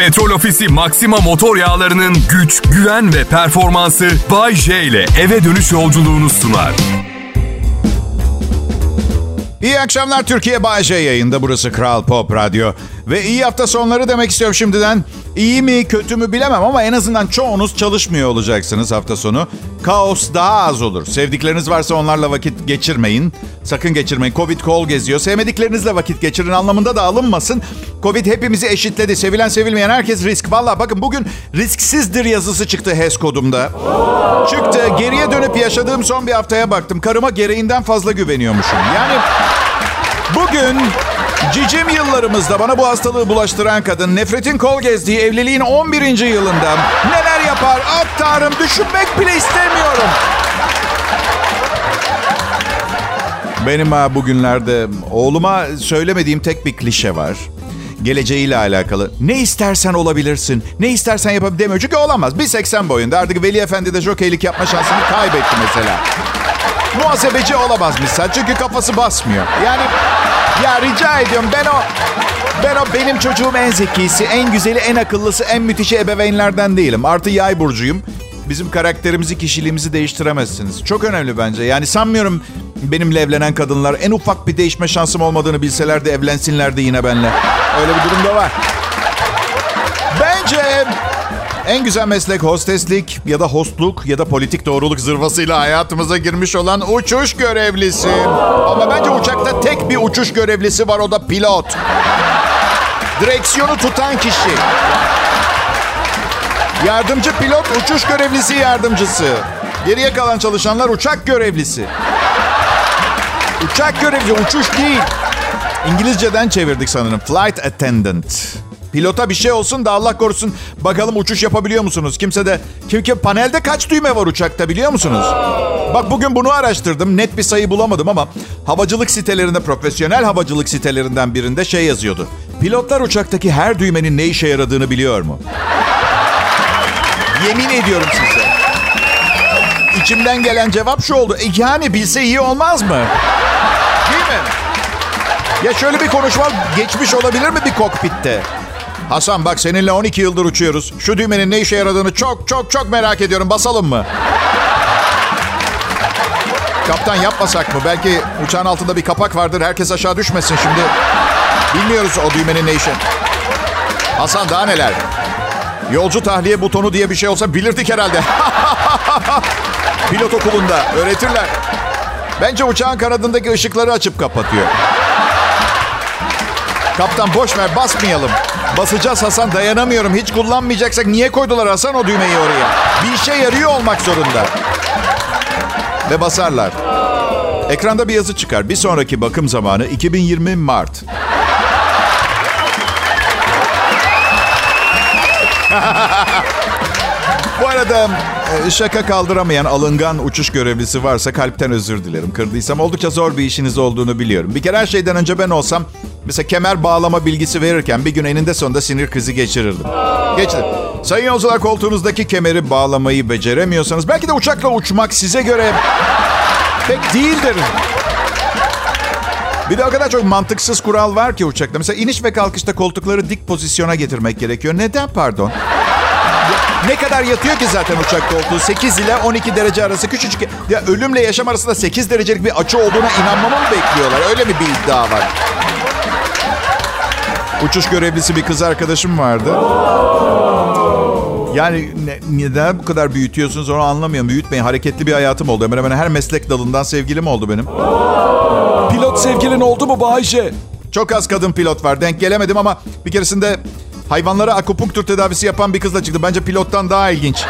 Petrol Ofisi Maxima motor yağlarının güç, güven ve performansı Bay J ile eve dönüş yolculuğunu sunar. İyi akşamlar Türkiye Bay J yayında. Burası Kral Pop Radyo. Ve iyi hafta sonları demek istiyorum şimdiden. İyi mi kötü mü bilemem ama en azından çoğunuz çalışmıyor olacaksınız hafta sonu. Kaos daha az olur. Sevdikleriniz varsa onlarla vakit geçirmeyin. Sakın geçirmeyin. Covid kol geziyor. Sevmediklerinizle vakit geçirin anlamında da alınmasın. Covid hepimizi eşitledi. Sevilen sevilmeyen herkes risk. Valla bakın bugün risksizdir yazısı çıktı HES kodumda. Çıktı. Geriye dönüp yaşadığım son bir haftaya baktım. Karıma gereğinden fazla güveniyormuşum. Yani bugün cicim yıllarımızda bana bu hastalığı bulaştıran kadın nefretin kol gezdiği evliliğin 11. yılında neler yapar? Ah düşünmek bile istemiyorum. Benim ha bugünlerde oğluma söylemediğim tek bir klişe var. Geleceğiyle alakalı. Ne istersen olabilirsin. Ne istersen yapabilir demiyor. Çünkü olamaz. 1.80 boyunda artık Veli Efendi de jokeylik yapma şansını kaybetti mesela. Muhasebeci olamaz misal. Çünkü kafası basmıyor. Yani ya rica ediyorum ben o ben o benim çocuğum en zekisi, en güzeli, en akıllısı, en müthişi ebeveynlerden değilim. Artı yay burcuyum. Bizim karakterimizi, kişiliğimizi değiştiremezsiniz. Çok önemli bence. Yani sanmıyorum benimle evlenen kadınlar en ufak bir değişme şansım olmadığını bilseler de evlensinlerdi yine benimle. Öyle bir durum da var. Bence en güzel meslek hosteslik ya da hostluk ya da politik doğruluk zırvasıyla hayatımıza girmiş olan uçuş görevlisi. Ama bence uçakta tek bir uçuş görevlisi var o da pilot. Direksiyonu tutan kişi. Yardımcı pilot uçuş görevlisi yardımcısı. Geriye kalan çalışanlar uçak görevlisi. Uçak görevlisi uçuş değil. İngilizceden çevirdik sanırım. Flight attendant. Pilota bir şey olsun da Allah korusun bakalım uçuş yapabiliyor musunuz? Kimse de kim kim panelde kaç düğme var uçakta biliyor musunuz? Bak bugün bunu araştırdım. Net bir sayı bulamadım ama havacılık sitelerinde profesyonel havacılık sitelerinden birinde şey yazıyordu. Pilotlar uçaktaki her düğmenin ne işe yaradığını biliyor mu? Yemin ediyorum size. İçimden gelen cevap şu oldu. E yani bilse iyi olmaz mı? Değil mi? Ya şöyle bir konuşma geçmiş olabilir mi bir kokpitte? Hasan bak seninle 12 yıldır uçuyoruz. Şu düğmenin ne işe yaradığını çok çok çok merak ediyorum. Basalım mı? Kaptan yapmasak mı? Belki uçağın altında bir kapak vardır. Herkes aşağı düşmesin şimdi. Bilmiyoruz o düğmenin ne işi. Hasan daha neler? Yolcu tahliye butonu diye bir şey olsa bilirdik herhalde. Pilot okulunda öğretirler. Bence uçağın kanadındaki ışıkları açıp kapatıyor. Kaptan boş ver basmayalım. Basacağız Hasan dayanamıyorum. Hiç kullanmayacaksak niye koydular Hasan o düğmeyi oraya? Bir işe yarıyor olmak zorunda. Ve basarlar. Ekranda bir yazı çıkar. Bir sonraki bakım zamanı 2020 Mart. Arada e, şaka kaldıramayan alıngan uçuş görevlisi varsa kalpten özür dilerim. Kırdıysam oldukça zor bir işiniz olduğunu biliyorum. Bir kere her şeyden önce ben olsam mesela kemer bağlama bilgisi verirken bir gün eninde sonunda sinir krizi geçirirdim. Geçtim. Sayın yolcular koltuğunuzdaki kemeri bağlamayı beceremiyorsanız belki de uçakla uçmak size göre pek değildir. Bir de o kadar çok mantıksız kural var ki uçakta. Mesela iniş ve kalkışta koltukları dik pozisyona getirmek gerekiyor. Neden pardon? Ne kadar yatıyor ki zaten uçak koltuğu? 8 ile 12 derece arası küçücük. Ya ölümle yaşam arasında 8 derecelik bir açı olduğuna inanmamı mı bekliyorlar? Öyle mi bir iddia var? Uçuş görevlisi bir kız arkadaşım vardı. Yani ne, neden bu kadar büyütüyorsunuz onu anlamıyorum. Büyütmeyin. Hareketli bir hayatım oldu. Hemen hemen her meslek dalından sevgilim oldu benim. Pilot sevgilin oldu mu Bayşe? Çok az kadın pilot var. Denk gelemedim ama bir keresinde hayvanlara akupunktur tedavisi yapan bir kızla çıktı. Bence pilottan daha ilginç.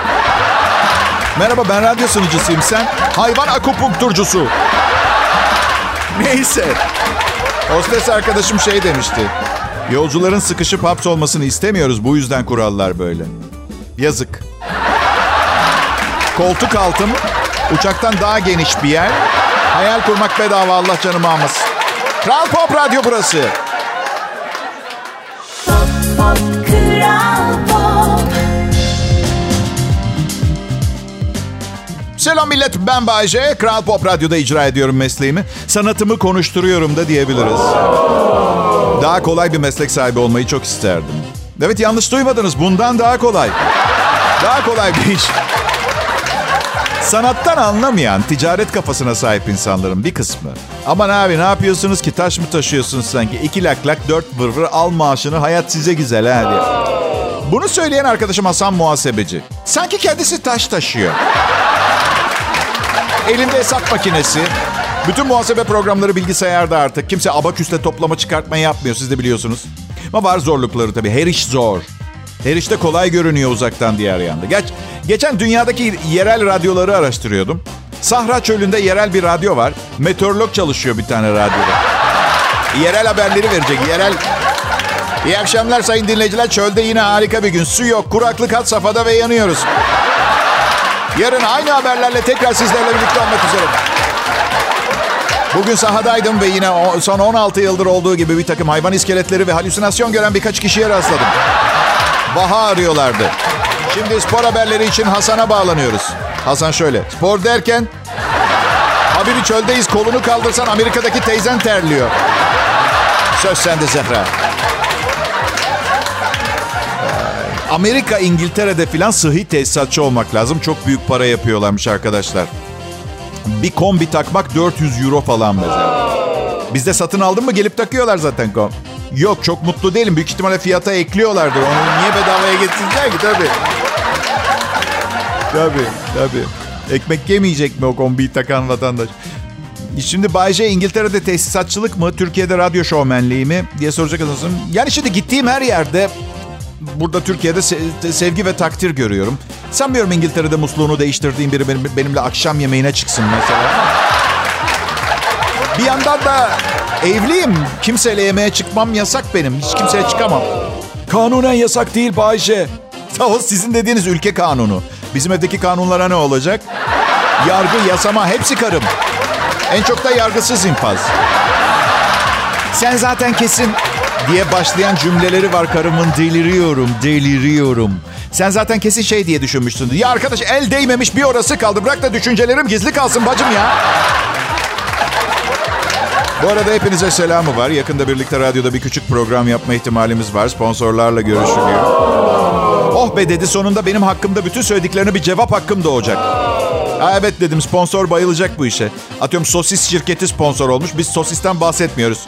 Merhaba ben radyo sunucusuyum sen. Hayvan akupunkturcusu. Neyse. Hostes arkadaşım şey demişti. Yolcuların sıkışıp hapsolmasını istemiyoruz. Bu yüzden kurallar böyle. Yazık. Koltuk altım uçaktan daha geniş bir yer. Hayal kurmak bedava Allah canımı almasın. Kral Pop Radyo burası. Selam millet ben Bayce. Kral Pop Radyo'da icra ediyorum mesleğimi. Sanatımı konuşturuyorum da diyebiliriz. Daha kolay bir meslek sahibi olmayı çok isterdim. Evet yanlış duymadınız. Bundan daha kolay. Daha kolay bir iş. Sanattan anlamayan, ticaret kafasına sahip insanların bir kısmı. Aman abi ne yapıyorsunuz ki taş mı taşıyorsunuz sanki? İki lak lak dört vır al maaşını hayat size güzel ha diye. Bunu söyleyen arkadaşım Hasan muhasebeci. Sanki kendisi taş taşıyor. Elinde hesap makinesi. Bütün muhasebe programları bilgisayarda artık. Kimse abaküste toplama çıkartma yapmıyor siz de biliyorsunuz. Ama var zorlukları tabii. Her iş zor. Her işte kolay görünüyor uzaktan diğer yanda. Geç, geçen dünyadaki yerel radyoları araştırıyordum. Sahra çölünde yerel bir radyo var. Meteorolog çalışıyor bir tane radyoda. Yerel haberleri verecek. Yerel İyi akşamlar sayın dinleyiciler. Çölde yine harika bir gün. Su yok, kuraklık hat safhada ve yanıyoruz. Yarın aynı haberlerle tekrar sizlerle birlikte olmak üzere. Bugün sahadaydım ve yine son 16 yıldır olduğu gibi bir takım hayvan iskeletleri ve halüsinasyon gören birkaç kişiye rastladım. Baha arıyorlardı. Şimdi spor haberleri için Hasan'a bağlanıyoruz. Hasan şöyle. Spor derken... Haberi çöldeyiz kolunu kaldırsan Amerika'daki teyzen terliyor. Söz sende Zehra. Amerika, İngiltere'de filan sıhhi tesisatçı olmak lazım. Çok büyük para yapıyorlarmış arkadaşlar. Bir kombi takmak 400 euro falan mesela. Bizde satın aldın mı gelip takıyorlar zaten kom. Yok çok mutlu değilim. Büyük ihtimalle fiyata ekliyorlardır. Onu niye bedavaya getirdiler ki tabii. Tabii tabii. Ekmek yemeyecek mi o kombiyi takan vatandaş? Şimdi Bayce İngiltere'de tesisatçılık mı, Türkiye'de radyo şovmenliği mi diye soracak olursun. Yani şimdi gittiğim her yerde burada Türkiye'de se- sevgi ve takdir görüyorum. Sanmıyorum İngiltere'de musluğunu değiştirdiğim biri benim, benimle akşam yemeğine çıksın mesela. Bir yandan da evliyim. Kimseyle yemeğe çıkmam yasak benim. Hiç kimseye çıkamam. Kanunen yasak değil Bayce. O sizin dediğiniz ülke kanunu. Bizim evdeki kanunlara ne olacak? Yargı, yasama hepsi karım. En çok da yargısız infaz. Sen zaten kesin diye başlayan cümleleri var karımın deliriyorum, deliriyorum. Sen zaten kesin şey diye düşünmüşsün. Ya arkadaş el değmemiş bir orası kaldı. Bırak da düşüncelerim gizli kalsın bacım ya. Bu arada hepinize selamı var. Yakında birlikte radyoda bir küçük program yapma ihtimalimiz var. Sponsorlarla görüşülüyor. Oh be dedi sonunda benim hakkımda bütün söylediklerine bir cevap hakkım doğacak. Ha evet dedim sponsor bayılacak bu işe. Atıyorum sosis şirketi sponsor olmuş. Biz sosisten bahsetmiyoruz.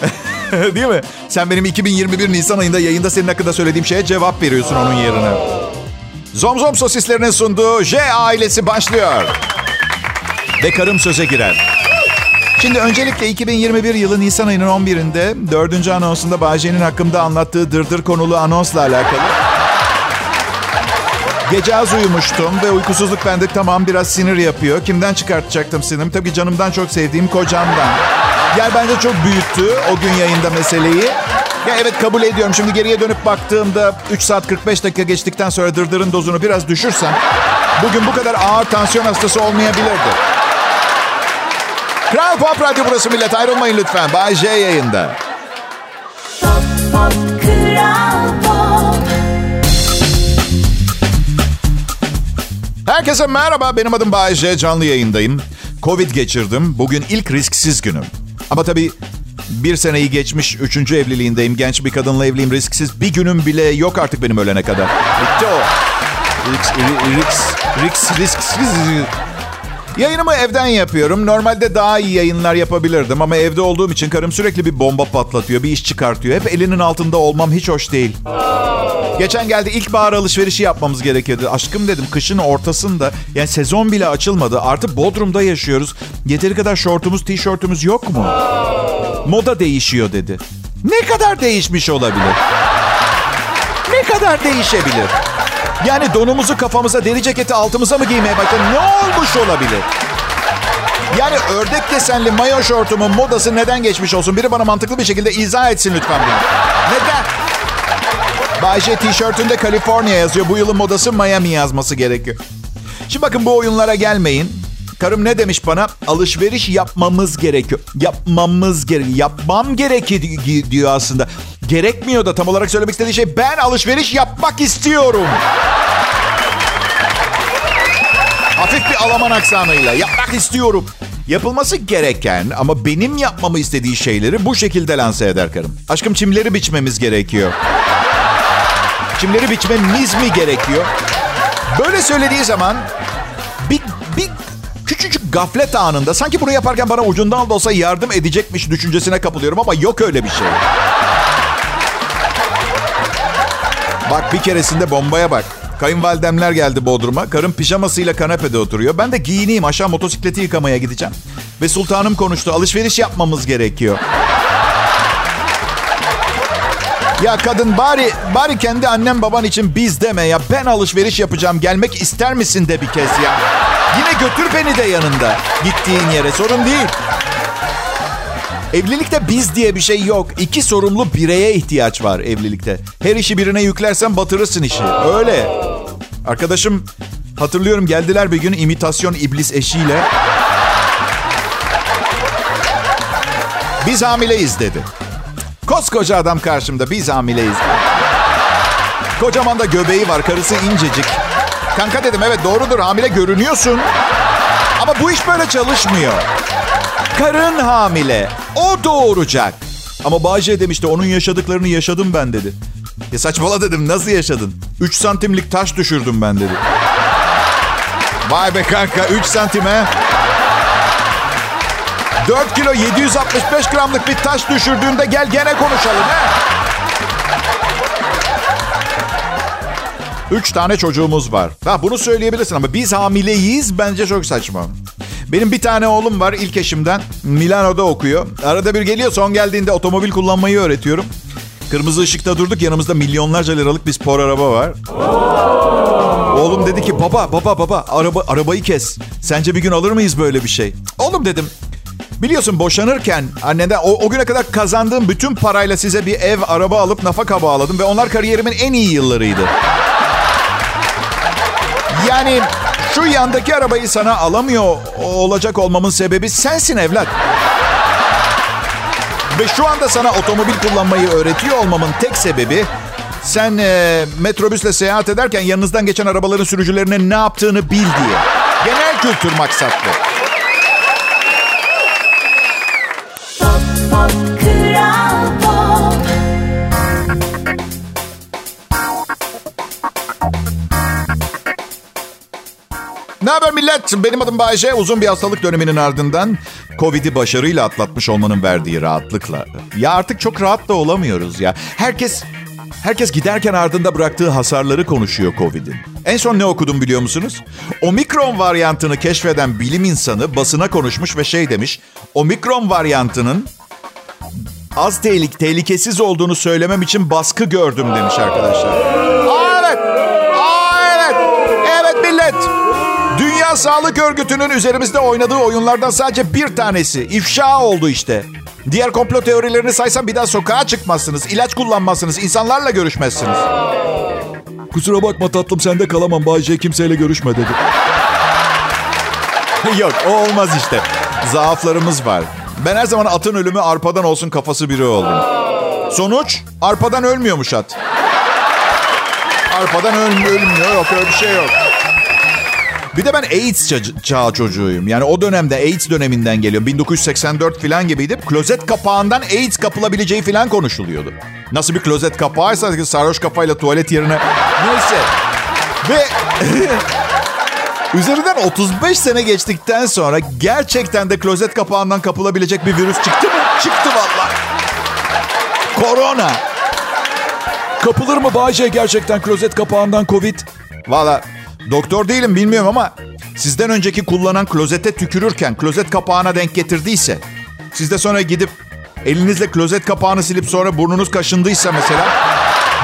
Değil mi? Sen benim 2021 Nisan ayında yayında senin hakkında söylediğim şeye cevap veriyorsun onun yerine. Zomzom sosislerinin sunduğu J ailesi başlıyor. Ve karım söze girer. Şimdi öncelikle 2021 yılı Nisan ayının 11'inde dördüncü anonsunda Bahçe'nin hakkımda anlattığı dırdır konulu anonsla alakalı. Gece az uyumuştum ve uykusuzluk bende tamam biraz sinir yapıyor. Kimden çıkartacaktım sinirimi? Tabii canımdan çok sevdiğim kocamdan. Yer bence çok büyüttü o gün yayında meseleyi. Ya evet kabul ediyorum. Şimdi geriye dönüp baktığımda 3 saat 45 dakika geçtikten sonra dırdırın dozunu biraz düşürsem... ...bugün bu kadar ağır tansiyon hastası olmayabilirdi. Kral Pop Radyo burası millet. Ayrılmayın lütfen. Bay J yayında. Pop, pop, Kral Pop. Herkese merhaba. Benim adım Bay J. Canlı yayındayım. Covid geçirdim. Bugün ilk risksiz günüm. Ama tabii bir seneyi geçmiş üçüncü evliliğindeyim. Genç bir kadınla evliyim. Risksiz bir günüm bile yok artık benim ölene kadar. Bitti o. Riks, riks, riks, risksiz. Yayınımı evden yapıyorum. Normalde daha iyi yayınlar yapabilirdim ama evde olduğum için karım sürekli bir bomba patlatıyor, bir iş çıkartıyor. Hep elinin altında olmam hiç hoş değil. Geçen geldi ilkbahar alışverişi yapmamız gerekiyordu. Aşkım dedim kışın ortasında yani sezon bile açılmadı. Artık Bodrum'da yaşıyoruz. Yeteri kadar şortumuz, tişörtümüz yok mu? Moda değişiyor dedi. Ne kadar değişmiş olabilir? Ne kadar değişebilir? Yani donumuzu kafamıza, deri ceketi altımıza mı giymeye başladı? Ne olmuş olabilir? Yani ördek desenli mayo şortumun modası neden geçmiş olsun? Biri bana mantıklı bir şekilde izah etsin lütfen bunu. Neden? Bayşe tişörtünde California yazıyor. Bu yılın modası Miami yazması gerekiyor. Şimdi bakın bu oyunlara gelmeyin. Karım ne demiş bana? Alışveriş yapmamız gerekiyor. Yapmamız gerekiyor. Yapmam gerekiyor diyor aslında. Gerekmiyor da tam olarak söylemek istediği şey ben alışveriş yapmak istiyorum. Hafif bir Alman aksanıyla yapmak istiyorum. Yapılması gereken ama benim yapmamı istediği şeyleri bu şekilde lanse eder karım. Aşkım çimleri biçmemiz gerekiyor. Çimleri biçmemiz mi gerekiyor? Böyle söylediği zaman bir, gaflet anında sanki bunu yaparken bana ucundan da olsa yardım edecekmiş düşüncesine kapılıyorum ama yok öyle bir şey. Bak bir keresinde bombaya bak. Kayınvalidemler geldi Bodrum'a. Karım pijamasıyla kanepede oturuyor. Ben de giyineyim aşağı motosikleti yıkamaya gideceğim. Ve sultanım konuştu. Alışveriş yapmamız gerekiyor. Ya kadın bari bari kendi annem baban için biz deme ya. Ben alışveriş yapacağım. Gelmek ister misin de bir kez ya. Yine götür beni de yanında. Gittiğin yere sorun değil. Evlilikte biz diye bir şey yok. İki sorumlu bireye ihtiyaç var evlilikte. Her işi birine yüklersen batırırsın işi. Öyle. Arkadaşım hatırlıyorum geldiler bir gün imitasyon iblis eşiyle. Biz hamileyiz dedi. Koskoca adam karşımda biz hamileyiz. Kocaman da göbeği var karısı incecik. Kanka dedim evet doğrudur hamile görünüyorsun. Ama bu iş böyle çalışmıyor. Karın hamile. O doğuracak. Ama Bağcay demişti onun yaşadıklarını yaşadım ben dedi. Ya saçmala dedim nasıl yaşadın? 3 santimlik taş düşürdüm ben dedi. Vay be kanka 3 santime. 4 kilo 765 gramlık bir taş düşürdüğünde gel gene konuşalım he. Üç tane çocuğumuz var. Ha, bunu söyleyebilirsin ama biz hamileyiz bence çok saçma. Benim bir tane oğlum var ilk eşimden. Milano'da okuyor. Arada bir geliyor son geldiğinde otomobil kullanmayı öğretiyorum. Kırmızı ışıkta durduk yanımızda milyonlarca liralık bir spor araba var. Oğlum dedi ki baba baba baba araba arabayı kes. Sence bir gün alır mıyız böyle bir şey? Oğlum dedim Biliyorsun boşanırken anneden o, o güne kadar kazandığım bütün parayla size bir ev, araba alıp nafaka bağladım ve onlar kariyerimin en iyi yıllarıydı. Yani şu yandaki arabayı sana alamıyor olacak olmamın sebebi sensin evlat. Ve şu anda sana otomobil kullanmayı öğretiyor olmamın tek sebebi sen e, metrobüsle seyahat ederken yanınızdan geçen arabaların sürücülerine ne yaptığını bil diye. Genel kültür maksatlı. Ne haber millet? Benim adım Bayece. Uzun bir hastalık döneminin ardından Covid'i başarıyla atlatmış olmanın verdiği rahatlıkla. Ya artık çok rahat da olamıyoruz ya. Herkes herkes giderken ardında bıraktığı hasarları konuşuyor Covid'in. En son ne okudum biliyor musunuz? Omikron varyantını keşfeden bilim insanı basına konuşmuş ve şey demiş. Omikron varyantının az tehlik, tehlikesiz olduğunu söylemem için baskı gördüm demiş arkadaşlar. Dünya Sağlık Örgütü'nün üzerimizde oynadığı oyunlardan sadece bir tanesi. ifşa oldu işte. Diğer komplo teorilerini saysam bir daha sokağa çıkmazsınız. ilaç kullanmazsınız. insanlarla görüşmezsiniz. Kusura bakma tatlım sende kalamam. Bayce kimseyle görüşme dedi. Yok o olmaz işte. Zaaflarımız var. Ben her zaman atın ölümü arpadan olsun kafası biri oldum. Sonuç arpadan ölmüyormuş at. Arpadan ölmüyor, ölmüyor. Yok öyle bir şey yok. Bir de ben AIDS ça- çağı çocuğuyum. Yani o dönemde AIDS döneminden geliyorum. 1984 falan gibiydi. Klozet kapağından AIDS kapılabileceği falan konuşuluyordu. Nasıl bir klozet kapağıysa sarhoş kafayla tuvalet yerine... Neyse. Ve üzerinden 35 sene geçtikten sonra gerçekten de klozet kapağından kapılabilecek bir virüs çıktı mı? Çıktı vallahi. Korona. Kapılır mı Bayce gerçekten klozet kapağından Covid? Valla doktor değilim bilmiyorum ama sizden önceki kullanan klozete tükürürken klozet kapağına denk getirdiyse siz de sonra gidip elinizle klozet kapağını silip sonra burnunuz kaşındıysa mesela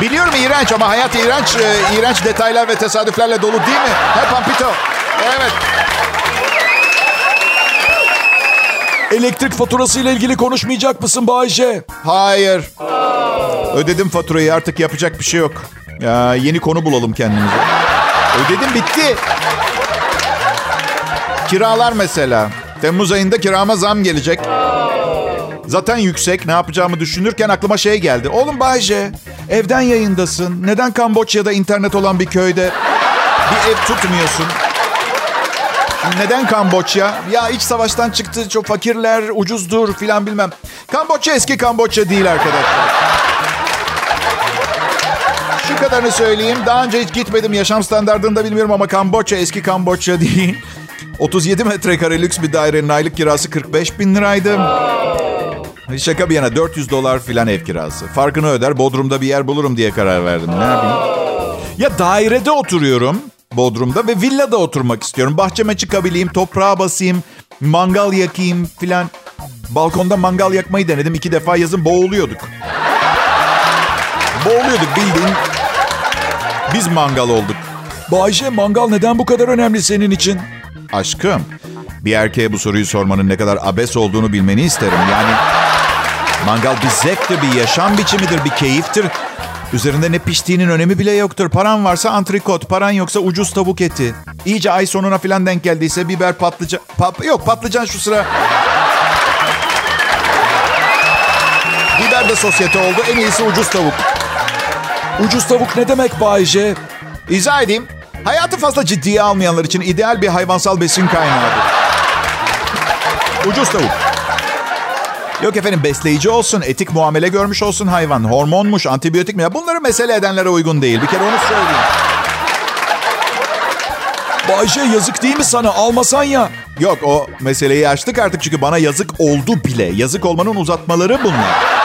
biliyorum iğrenç ama hayat iğrenç e, iğrenç detaylar ve tesadüflerle dolu değil mi? He Pampito? Evet. Elektrik faturası ile ilgili konuşmayacak mısın Bayce? Hayır. Ödedim faturayı artık yapacak bir şey yok. Ya, yeni konu bulalım kendimize. Ödedim bitti. Kiralar mesela. Temmuz ayında kirama zam gelecek. Zaten yüksek. Ne yapacağımı düşünürken aklıma şey geldi. Oğlum Bayce, evden yayındasın. Neden Kamboçya'da internet olan bir köyde bir ev tutmuyorsun? Neden Kamboçya? Ya iç savaştan çıktı. Çok fakirler, ucuzdur filan bilmem. Kamboçya eski Kamboçya değil arkadaşlar. Şu kadarını söyleyeyim. Daha önce hiç gitmedim. Yaşam standartını da bilmiyorum ama Kamboçya eski Kamboçya değil. 37 metrekare lüks bir dairenin aylık kirası 45 bin liraydı. Şaka bir yana 400 dolar filan ev kirası. Farkını öder Bodrum'da bir yer bulurum diye karar verdim. Ne yapayım? Ya dairede oturuyorum Bodrum'da ve villada oturmak istiyorum. Bahçeme çıkabileyim, toprağa basayım, mangal yakayım filan. Balkonda mangal yakmayı denedim. iki defa yazın boğuluyorduk. Boğuluyorduk bildiğin. Biz mangal olduk. Bayşe mangal neden bu kadar önemli senin için? Aşkım, bir erkeğe bu soruyu sormanın ne kadar abes olduğunu bilmeni isterim. Yani mangal bir zevktir, bir yaşam biçimidir, bir keyiftir. Üzerinde ne piştiğinin önemi bile yoktur. Paran varsa antrikot, paran yoksa ucuz tavuk eti. İyice ay sonuna falan denk geldiyse biber patlıcan... Pa- yok patlıcan şu sıra... biber de sosyete oldu. En iyisi ucuz tavuk. Ucuz tavuk ne demek Bayşe? İzah edeyim. Hayatı fazla ciddiye almayanlar için ideal bir hayvansal besin kaynağıdır. Ucuz tavuk. Yok efendim besleyici olsun, etik muamele görmüş olsun hayvan. Hormonmuş, antibiyotik mi? Bunları mesele edenlere uygun değil. Bir kere onu söyleyeyim. Bayşe yazık değil mi sana almasan ya? Yok o meseleyi açtık artık çünkü bana yazık oldu bile. Yazık olmanın uzatmaları bunlar.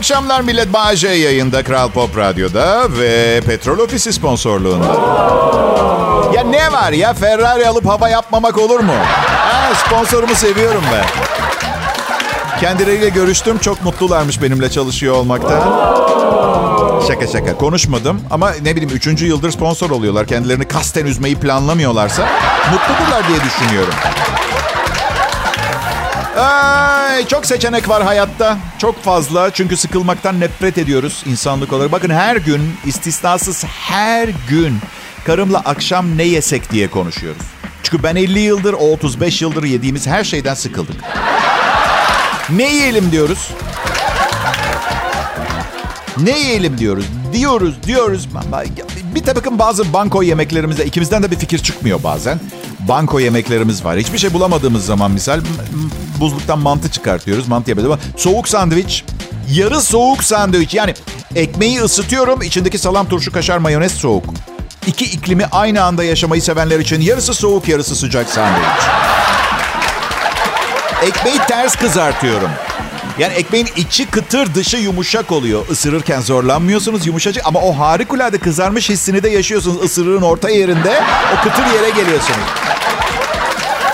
Akşamlar millet. Bağcay yayında Kral Pop Radyo'da ve Petrol Ofisi sponsorluğunda. Ya ne var ya Ferrari alıp hava yapmamak olur mu? Ha, sponsorumu seviyorum ben. Kendileriyle görüştüm. Çok mutlularmış benimle çalışıyor olmaktan. Şaka şaka konuşmadım ama ne bileyim üçüncü yıldır sponsor oluyorlar. Kendilerini kasten üzmeyi planlamıyorlarsa mutludurlar diye düşünüyorum. Ay, çok seçenek var hayatta. Çok fazla. Çünkü sıkılmaktan nefret ediyoruz insanlık olarak. Bakın her gün, istisnasız her gün karımla akşam ne yesek diye konuşuyoruz. Çünkü ben 50 yıldır, o 35 yıldır yediğimiz her şeyden sıkıldık. Ne yiyelim diyoruz. Ne yiyelim diyoruz. Diyoruz, diyoruz. Bir de bakın bazı banko yemeklerimizde ikimizden de bir fikir çıkmıyor bazen. Banko yemeklerimiz var. Hiçbir şey bulamadığımız zaman misal buzluktan mantı çıkartıyoruz. Mantı yapıyoruz. Soğuk sandviç, yarı soğuk sandviç. Yani ekmeği ısıtıyorum, içindeki salam, turşu, kaşar, mayonez soğuk. İki iklimi aynı anda yaşamayı sevenler için yarısı soğuk, yarısı sıcak sandviç. Ekmeği ters kızartıyorum. Yani ekmeğin içi kıtır dışı yumuşak oluyor. Isırırken zorlanmıyorsunuz yumuşacık ama o harikulade kızarmış hissini de yaşıyorsunuz. Isırığın orta yerinde o kıtır yere geliyorsunuz.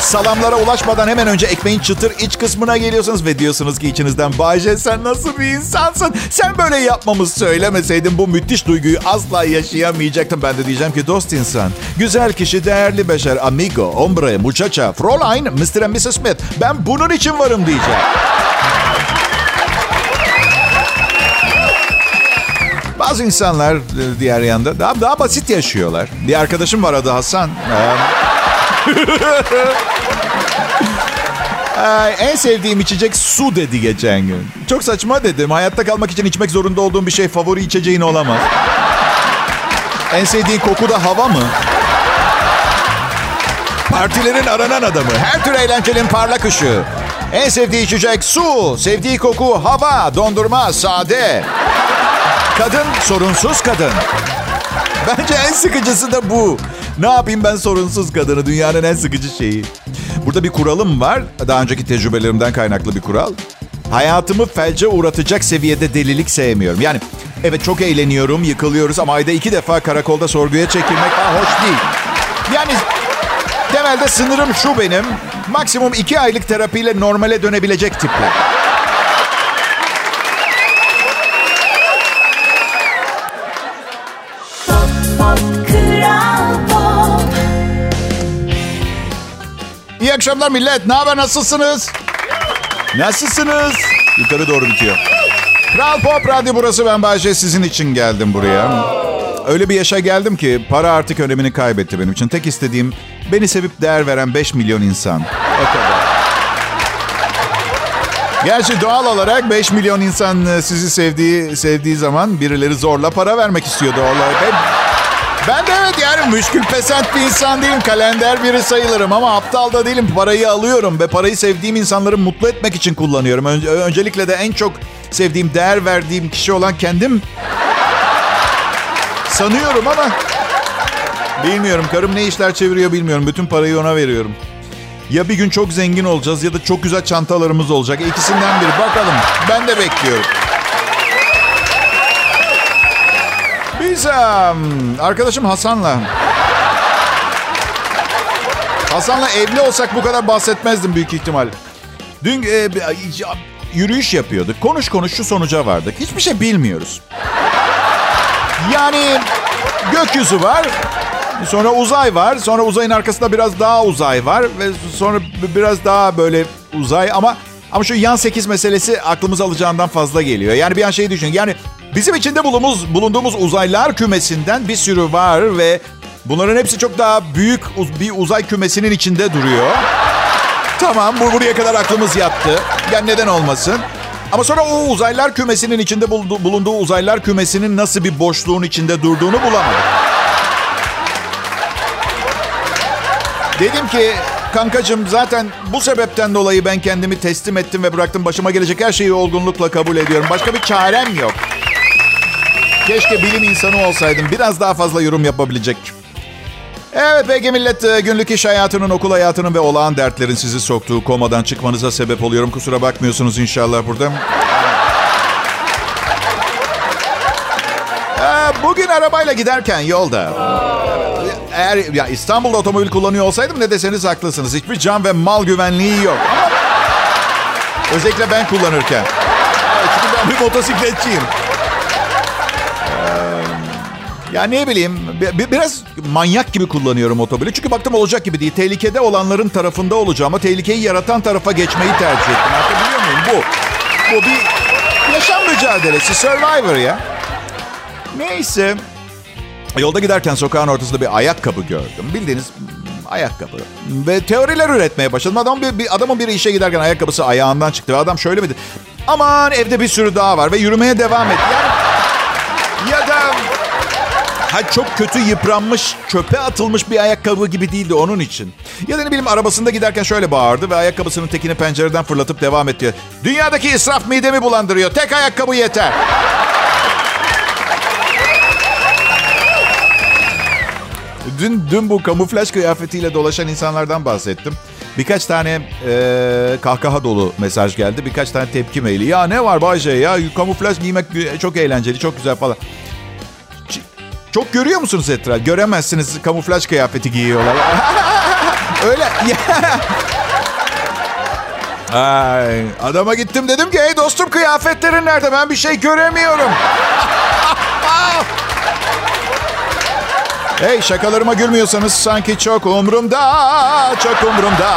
Salamlara ulaşmadan hemen önce ekmeğin çıtır iç kısmına geliyorsunuz ve diyorsunuz ki içinizden Bayce sen nasıl bir insansın? Sen böyle yapmamız söylemeseydin bu müthiş duyguyu asla yaşayamayacaktım. Ben de diyeceğim ki dost insan, güzel kişi, değerli beşer, amigo, hombre, muchacha, Fräulein, Mr. and Mrs. Smith. Ben bunun için varım diyeceğim. Bazı insanlar e, diğer yanda daha, daha basit yaşıyorlar. Bir arkadaşım var adı Hasan. Ee, Ay, en sevdiğim içecek su dedi geçen gün. Çok saçma dedim. Hayatta kalmak için içmek zorunda olduğum bir şey favori içeceğin olamaz. En sevdiğin koku da hava mı? Partilerin aranan adamı. Her tür eğlencenin parlak ışığı. En sevdiği içecek su. Sevdiği koku hava, dondurma, sade. Kadın sorunsuz kadın. Bence en sıkıcısı da bu. Ne yapayım ben sorunsuz kadını? Dünyanın en sıkıcı şeyi. Burada bir kuralım var. Daha önceki tecrübelerimden kaynaklı bir kural. Hayatımı felce uğratacak seviyede delilik sevmiyorum. Yani evet çok eğleniyorum, yıkılıyoruz ama ayda iki defa karakolda sorguya çekilmek ha, hoş değil. Yani temelde sınırım şu benim. Maksimum iki aylık terapiyle normale dönebilecek tipler. Akşamlar millet. Ne haber? Nasılsınız? Nasılsınız? Yukarı doğru bitiyor. Kral Pop Radyo burası. Ben Bayce. Sizin için geldim buraya. Öyle bir yaşa geldim ki para artık önemini kaybetti benim için. Tek istediğim beni sevip değer veren 5 milyon insan. O kadar. Gerçi doğal olarak 5 milyon insan e, sizi sevdiği sevdiği zaman birileri zorla para vermek istiyor doğal olarak. Ben Ben de evet yani müşkül pesent bir insan değilim. Kalender biri sayılırım ama aptal da değilim. Parayı alıyorum ve parayı sevdiğim insanları mutlu etmek için kullanıyorum. Önce, öncelikle de en çok sevdiğim, değer verdiğim kişi olan kendim sanıyorum ama bilmiyorum. Karım ne işler çeviriyor bilmiyorum. Bütün parayı ona veriyorum. Ya bir gün çok zengin olacağız ya da çok güzel çantalarımız olacak. İkisinden biri. Bakalım. Ben de bekliyorum. Biz um, arkadaşım Hasan'la Hasan'la evli olsak bu kadar bahsetmezdim büyük ihtimal. Dün e, yürüyüş yapıyorduk. Konuş konuş şu sonuca vardık. Hiçbir şey bilmiyoruz. Yani gökyüzü var. Sonra uzay var. Sonra uzayın arkasında biraz daha uzay var. Ve sonra biraz daha böyle uzay ama ama şu yan 8 meselesi aklımız alacağından fazla geliyor. Yani bir an şeyi düşün. Yani bizim içinde bulunduğumuz, bulunduğumuz uzaylar kümesinden bir sürü var ve bunların hepsi çok daha büyük bir uzay kümesinin içinde duruyor. Tamam bu buraya kadar aklımız yattı. Yani neden olmasın? Ama sonra o uzaylar kümesinin içinde bulunduğu uzaylar kümesinin nasıl bir boşluğun içinde durduğunu bulamadık. Dedim ki kankacığım zaten bu sebepten dolayı ben kendimi teslim ettim ve bıraktım. Başıma gelecek her şeyi olgunlukla kabul ediyorum. Başka bir çarem yok. Keşke bilim insanı olsaydım. Biraz daha fazla yorum yapabilecek. Evet peki millet e, günlük iş hayatının, okul hayatının ve olağan dertlerin sizi soktuğu komadan çıkmanıza sebep oluyorum. Kusura bakmıyorsunuz inşallah burada. Ee, bugün arabayla giderken yolda eğer ya İstanbul'da otomobil kullanıyor olsaydım ne deseniz haklısınız. Hiçbir can ve mal güvenliği yok. Ama özellikle ben kullanırken. Çünkü ben bir motosikletçiyim. Ya ne bileyim biraz manyak gibi kullanıyorum otobüsü. Çünkü baktım olacak gibi değil. Tehlikede olanların tarafında olacağım ama tehlikeyi yaratan tarafa geçmeyi tercih ettim. Anlatabiliyor muyum? Bu. Bu bir yaşam mücadelesi. Survivor ya. Neyse. Yolda giderken sokağın ortasında bir ayakkabı gördüm. Bildiğiniz ayakkabı. Ve teoriler üretmeye başladım. Adam bir, bir adamın biri işe giderken ayakkabısı ayağından çıktı. Ve adam şöyle mi dedi? Aman evde bir sürü daha var ve yürümeye devam et. Yani ha çok kötü yıpranmış, çöpe atılmış bir ayakkabı gibi değildi onun için. Ya da ne bileyim arabasında giderken şöyle bağırdı ve ayakkabısının tekini pencereden fırlatıp devam etti. Dünyadaki israf midemi bulandırıyor. Tek ayakkabı yeter. Dün, dün bu kamuflaj kıyafetiyle dolaşan insanlardan bahsettim. Birkaç tane e, kahkaha dolu mesaj geldi. Birkaç tane tepki maili. Ya ne var Bayce ya kamuflaj giymek çok eğlenceli, çok güzel falan. Çok görüyor musunuz etraf? Göremezsiniz kamuflaj kıyafeti giyiyorlar. Öyle. Ay, adama gittim dedim ki hey dostum kıyafetlerin nerede ben bir şey göremiyorum. Hey şakalarıma gülmüyorsanız sanki çok umrumda, çok umrumda.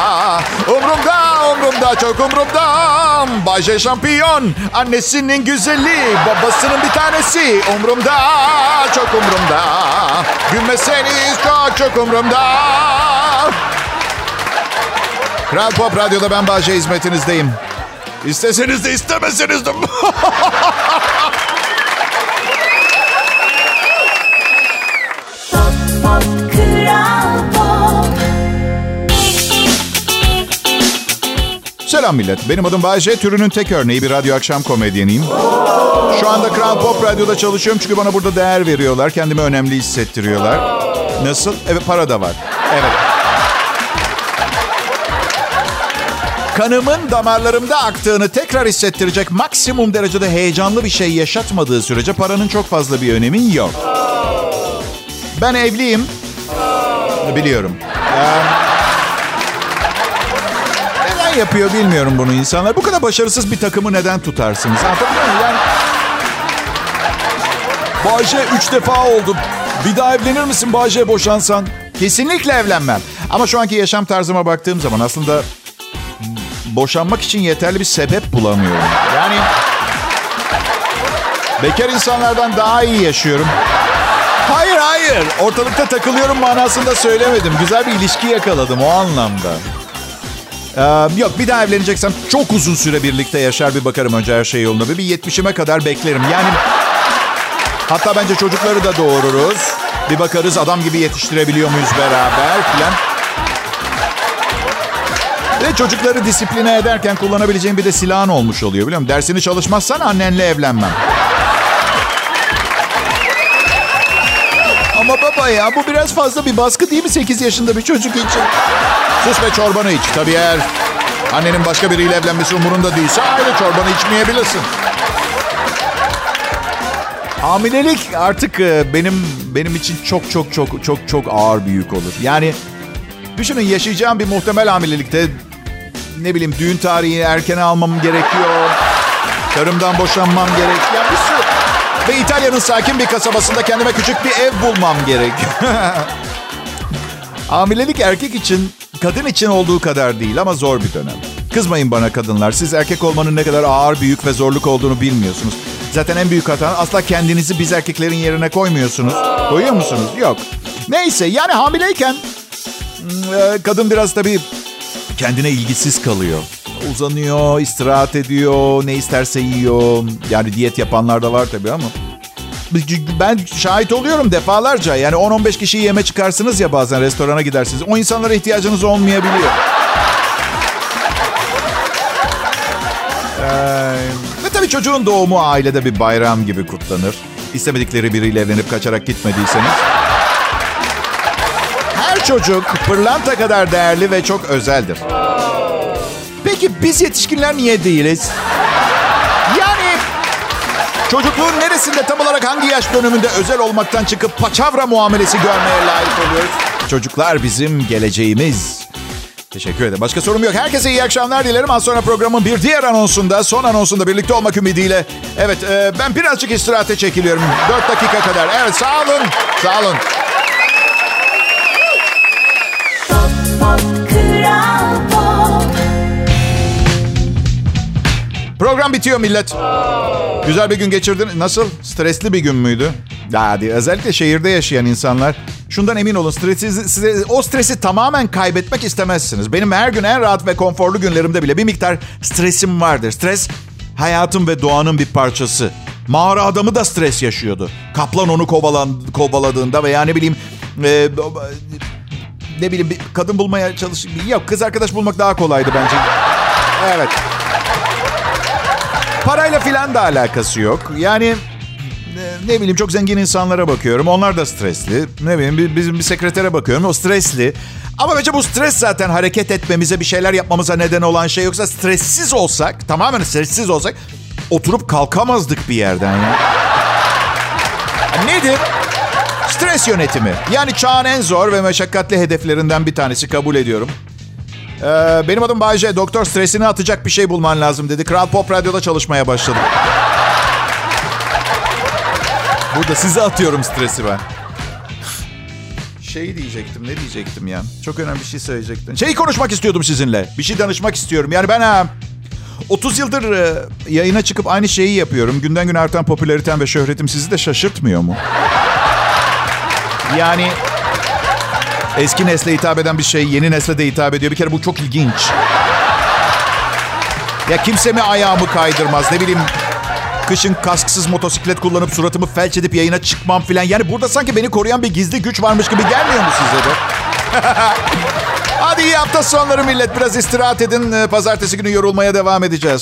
Umrumda, umrumda, çok umrumda. Bayce şampiyon, annesinin güzeli, babasının bir tanesi. Umrumda, çok umrumda. Gülmeseniz çok çok umrumda. Kral Pop Radyo'da ben Bayce hizmetinizdeyim. İsteseniz de istemeseniz de. Selam millet. Benim adım Bayece. Türünün tek örneği bir radyo akşam komedyeniyim. Şu anda Kral Pop Radyo'da çalışıyorum çünkü bana burada değer veriyorlar. Kendimi önemli hissettiriyorlar. Nasıl? Evet para da var. Evet. Kanımın damarlarımda aktığını tekrar hissettirecek maksimum derecede heyecanlı bir şey yaşatmadığı sürece paranın çok fazla bir önemi yok. Ben evliyim. Biliyorum. Ee, neden yapıyor bilmiyorum bunu insanlar. Bu kadar başarısız bir takımı neden tutarsınız? Anlatabiliyor muyum? Yani... Bayce üç defa oldum. Bir daha evlenir misin Bayce boşansan? Kesinlikle evlenmem. Ama şu anki yaşam tarzıma baktığım zaman aslında boşanmak için yeterli bir sebep bulamıyorum. Yani bekar insanlardan daha iyi yaşıyorum. Hayır hayır. Ortalıkta takılıyorum manasında söylemedim. Güzel bir ilişki yakaladım o anlamda. Ee, yok bir daha evleneceksem çok uzun süre birlikte yaşar bir bakarım önce her şey yolunda. Bir 70'ime kadar beklerim. Yani hatta bence çocukları da doğururuz. Bir bakarız adam gibi yetiştirebiliyor muyuz beraber filan. Ve çocukları disipline ederken kullanabileceğim bir de silahın olmuş oluyor biliyor musun? Dersini çalışmazsan annenle evlenmem. Ama baba ya bu biraz fazla bir baskı değil mi 8 yaşında bir çocuk için? Sus ve çorbanı iç. Tabii eğer annenin başka biriyle evlenmesi umurunda değilse aile çorbanı içmeyebilirsin. Hamilelik artık e, benim benim için çok çok çok çok çok ağır bir yük olur. Yani düşünün yaşayacağım bir muhtemel hamilelikte ne bileyim düğün tarihi erken almam gerekiyor. Karımdan boşanmam gerekiyor. Bir sürü. Ve İtalya'nın sakin bir kasabasında kendime küçük bir ev bulmam gerekiyor. Hamilelik erkek için, kadın için olduğu kadar değil ama zor bir dönem. Kızmayın bana kadınlar. Siz erkek olmanın ne kadar ağır, büyük ve zorluk olduğunu bilmiyorsunuz. Zaten en büyük hata asla kendinizi biz erkeklerin yerine koymuyorsunuz. Koyuyor musunuz? Yok. Neyse yani hamileyken hmm, e, kadın biraz tabii kendine ilgisiz kalıyor. Uzanıyor, istirahat ediyor, ne isterse yiyor. Yani diyet yapanlar da var tabii ama. Ben şahit oluyorum defalarca. Yani 10-15 kişiyi yeme çıkarsınız ya bazen restorana gidersiniz. O insanlara ihtiyacınız olmayabiliyor. Ee, ve tabii çocuğun doğumu ailede bir bayram gibi kutlanır. İstemedikleri biriyle evlenip kaçarak gitmediyseniz. Her çocuk pırlanta kadar değerli ve çok özeldir. Peki biz yetişkinler niye değiliz? Çocukluğun neresinde tam olarak hangi yaş dönümünde özel olmaktan çıkıp paçavra muamelesi görmeye layık oluyoruz? Çocuklar bizim geleceğimiz. Teşekkür ederim. Başka sorum yok. Herkese iyi akşamlar dilerim. Az sonra programın bir diğer anonsunda, son anonsunda birlikte olmak ümidiyle. Evet, e, ben birazcık istirahate çekiliyorum. 4 dakika kadar. Evet, sağ olun. Sağ olun. Pop Pop Program bitiyor millet. Güzel bir gün geçirdin. Nasıl? Stresli bir gün müydü? Hadi özellikle şehirde yaşayan insanlar şundan emin olun stresi, size, o stresi tamamen kaybetmek istemezsiniz. Benim her gün en rahat ve konforlu günlerimde bile bir miktar stresim vardır. Stres hayatım ve doğanın bir parçası. Mağara adamı da stres yaşıyordu. Kaplan onu kovalan, kovaladığında veya ne bileyim e, ne bileyim bir kadın bulmaya çalış yok kız arkadaş bulmak daha kolaydı bence. Evet. Parayla filan da alakası yok. Yani e, ne bileyim çok zengin insanlara bakıyorum. Onlar da stresli. Ne bileyim bi- bizim bir sekretere bakıyorum. O stresli. Ama bence bu stres zaten hareket etmemize, bir şeyler yapmamıza neden olan şey. Yoksa stressiz olsak, tamamen stressiz olsak oturup kalkamazdık bir yerden ya. Nedir? Stres yönetimi. Yani çağın en zor ve meşakkatli hedeflerinden bir tanesi kabul ediyorum. Ee, benim adım Bayce. Doktor stresini atacak bir şey bulman lazım dedi. Kral Pop Radyo'da çalışmaya başladım. Burada size atıyorum stresi ben. Şey diyecektim, ne diyecektim ya? Çok önemli bir şey söyleyecektim. Şeyi konuşmak istiyordum sizinle. Bir şey danışmak istiyorum. Yani ben ha, 30 yıldır yayına çıkıp aynı şeyi yapıyorum. Günden güne artan popülaritem ve şöhretim sizi de şaşırtmıyor mu? Yani eski nesle hitap eden bir şey yeni nesle de hitap ediyor. Bir kere bu çok ilginç. Ya kimse mi ayağımı kaydırmaz ne bileyim kışın kasksız motosiklet kullanıp suratımı felç edip yayına çıkmam filan. Yani burada sanki beni koruyan bir gizli güç varmış gibi gelmiyor mu size de? Hadi iyi hafta sonları millet. Biraz istirahat edin. Ee, Pazartesi günü yorulmaya devam edeceğiz.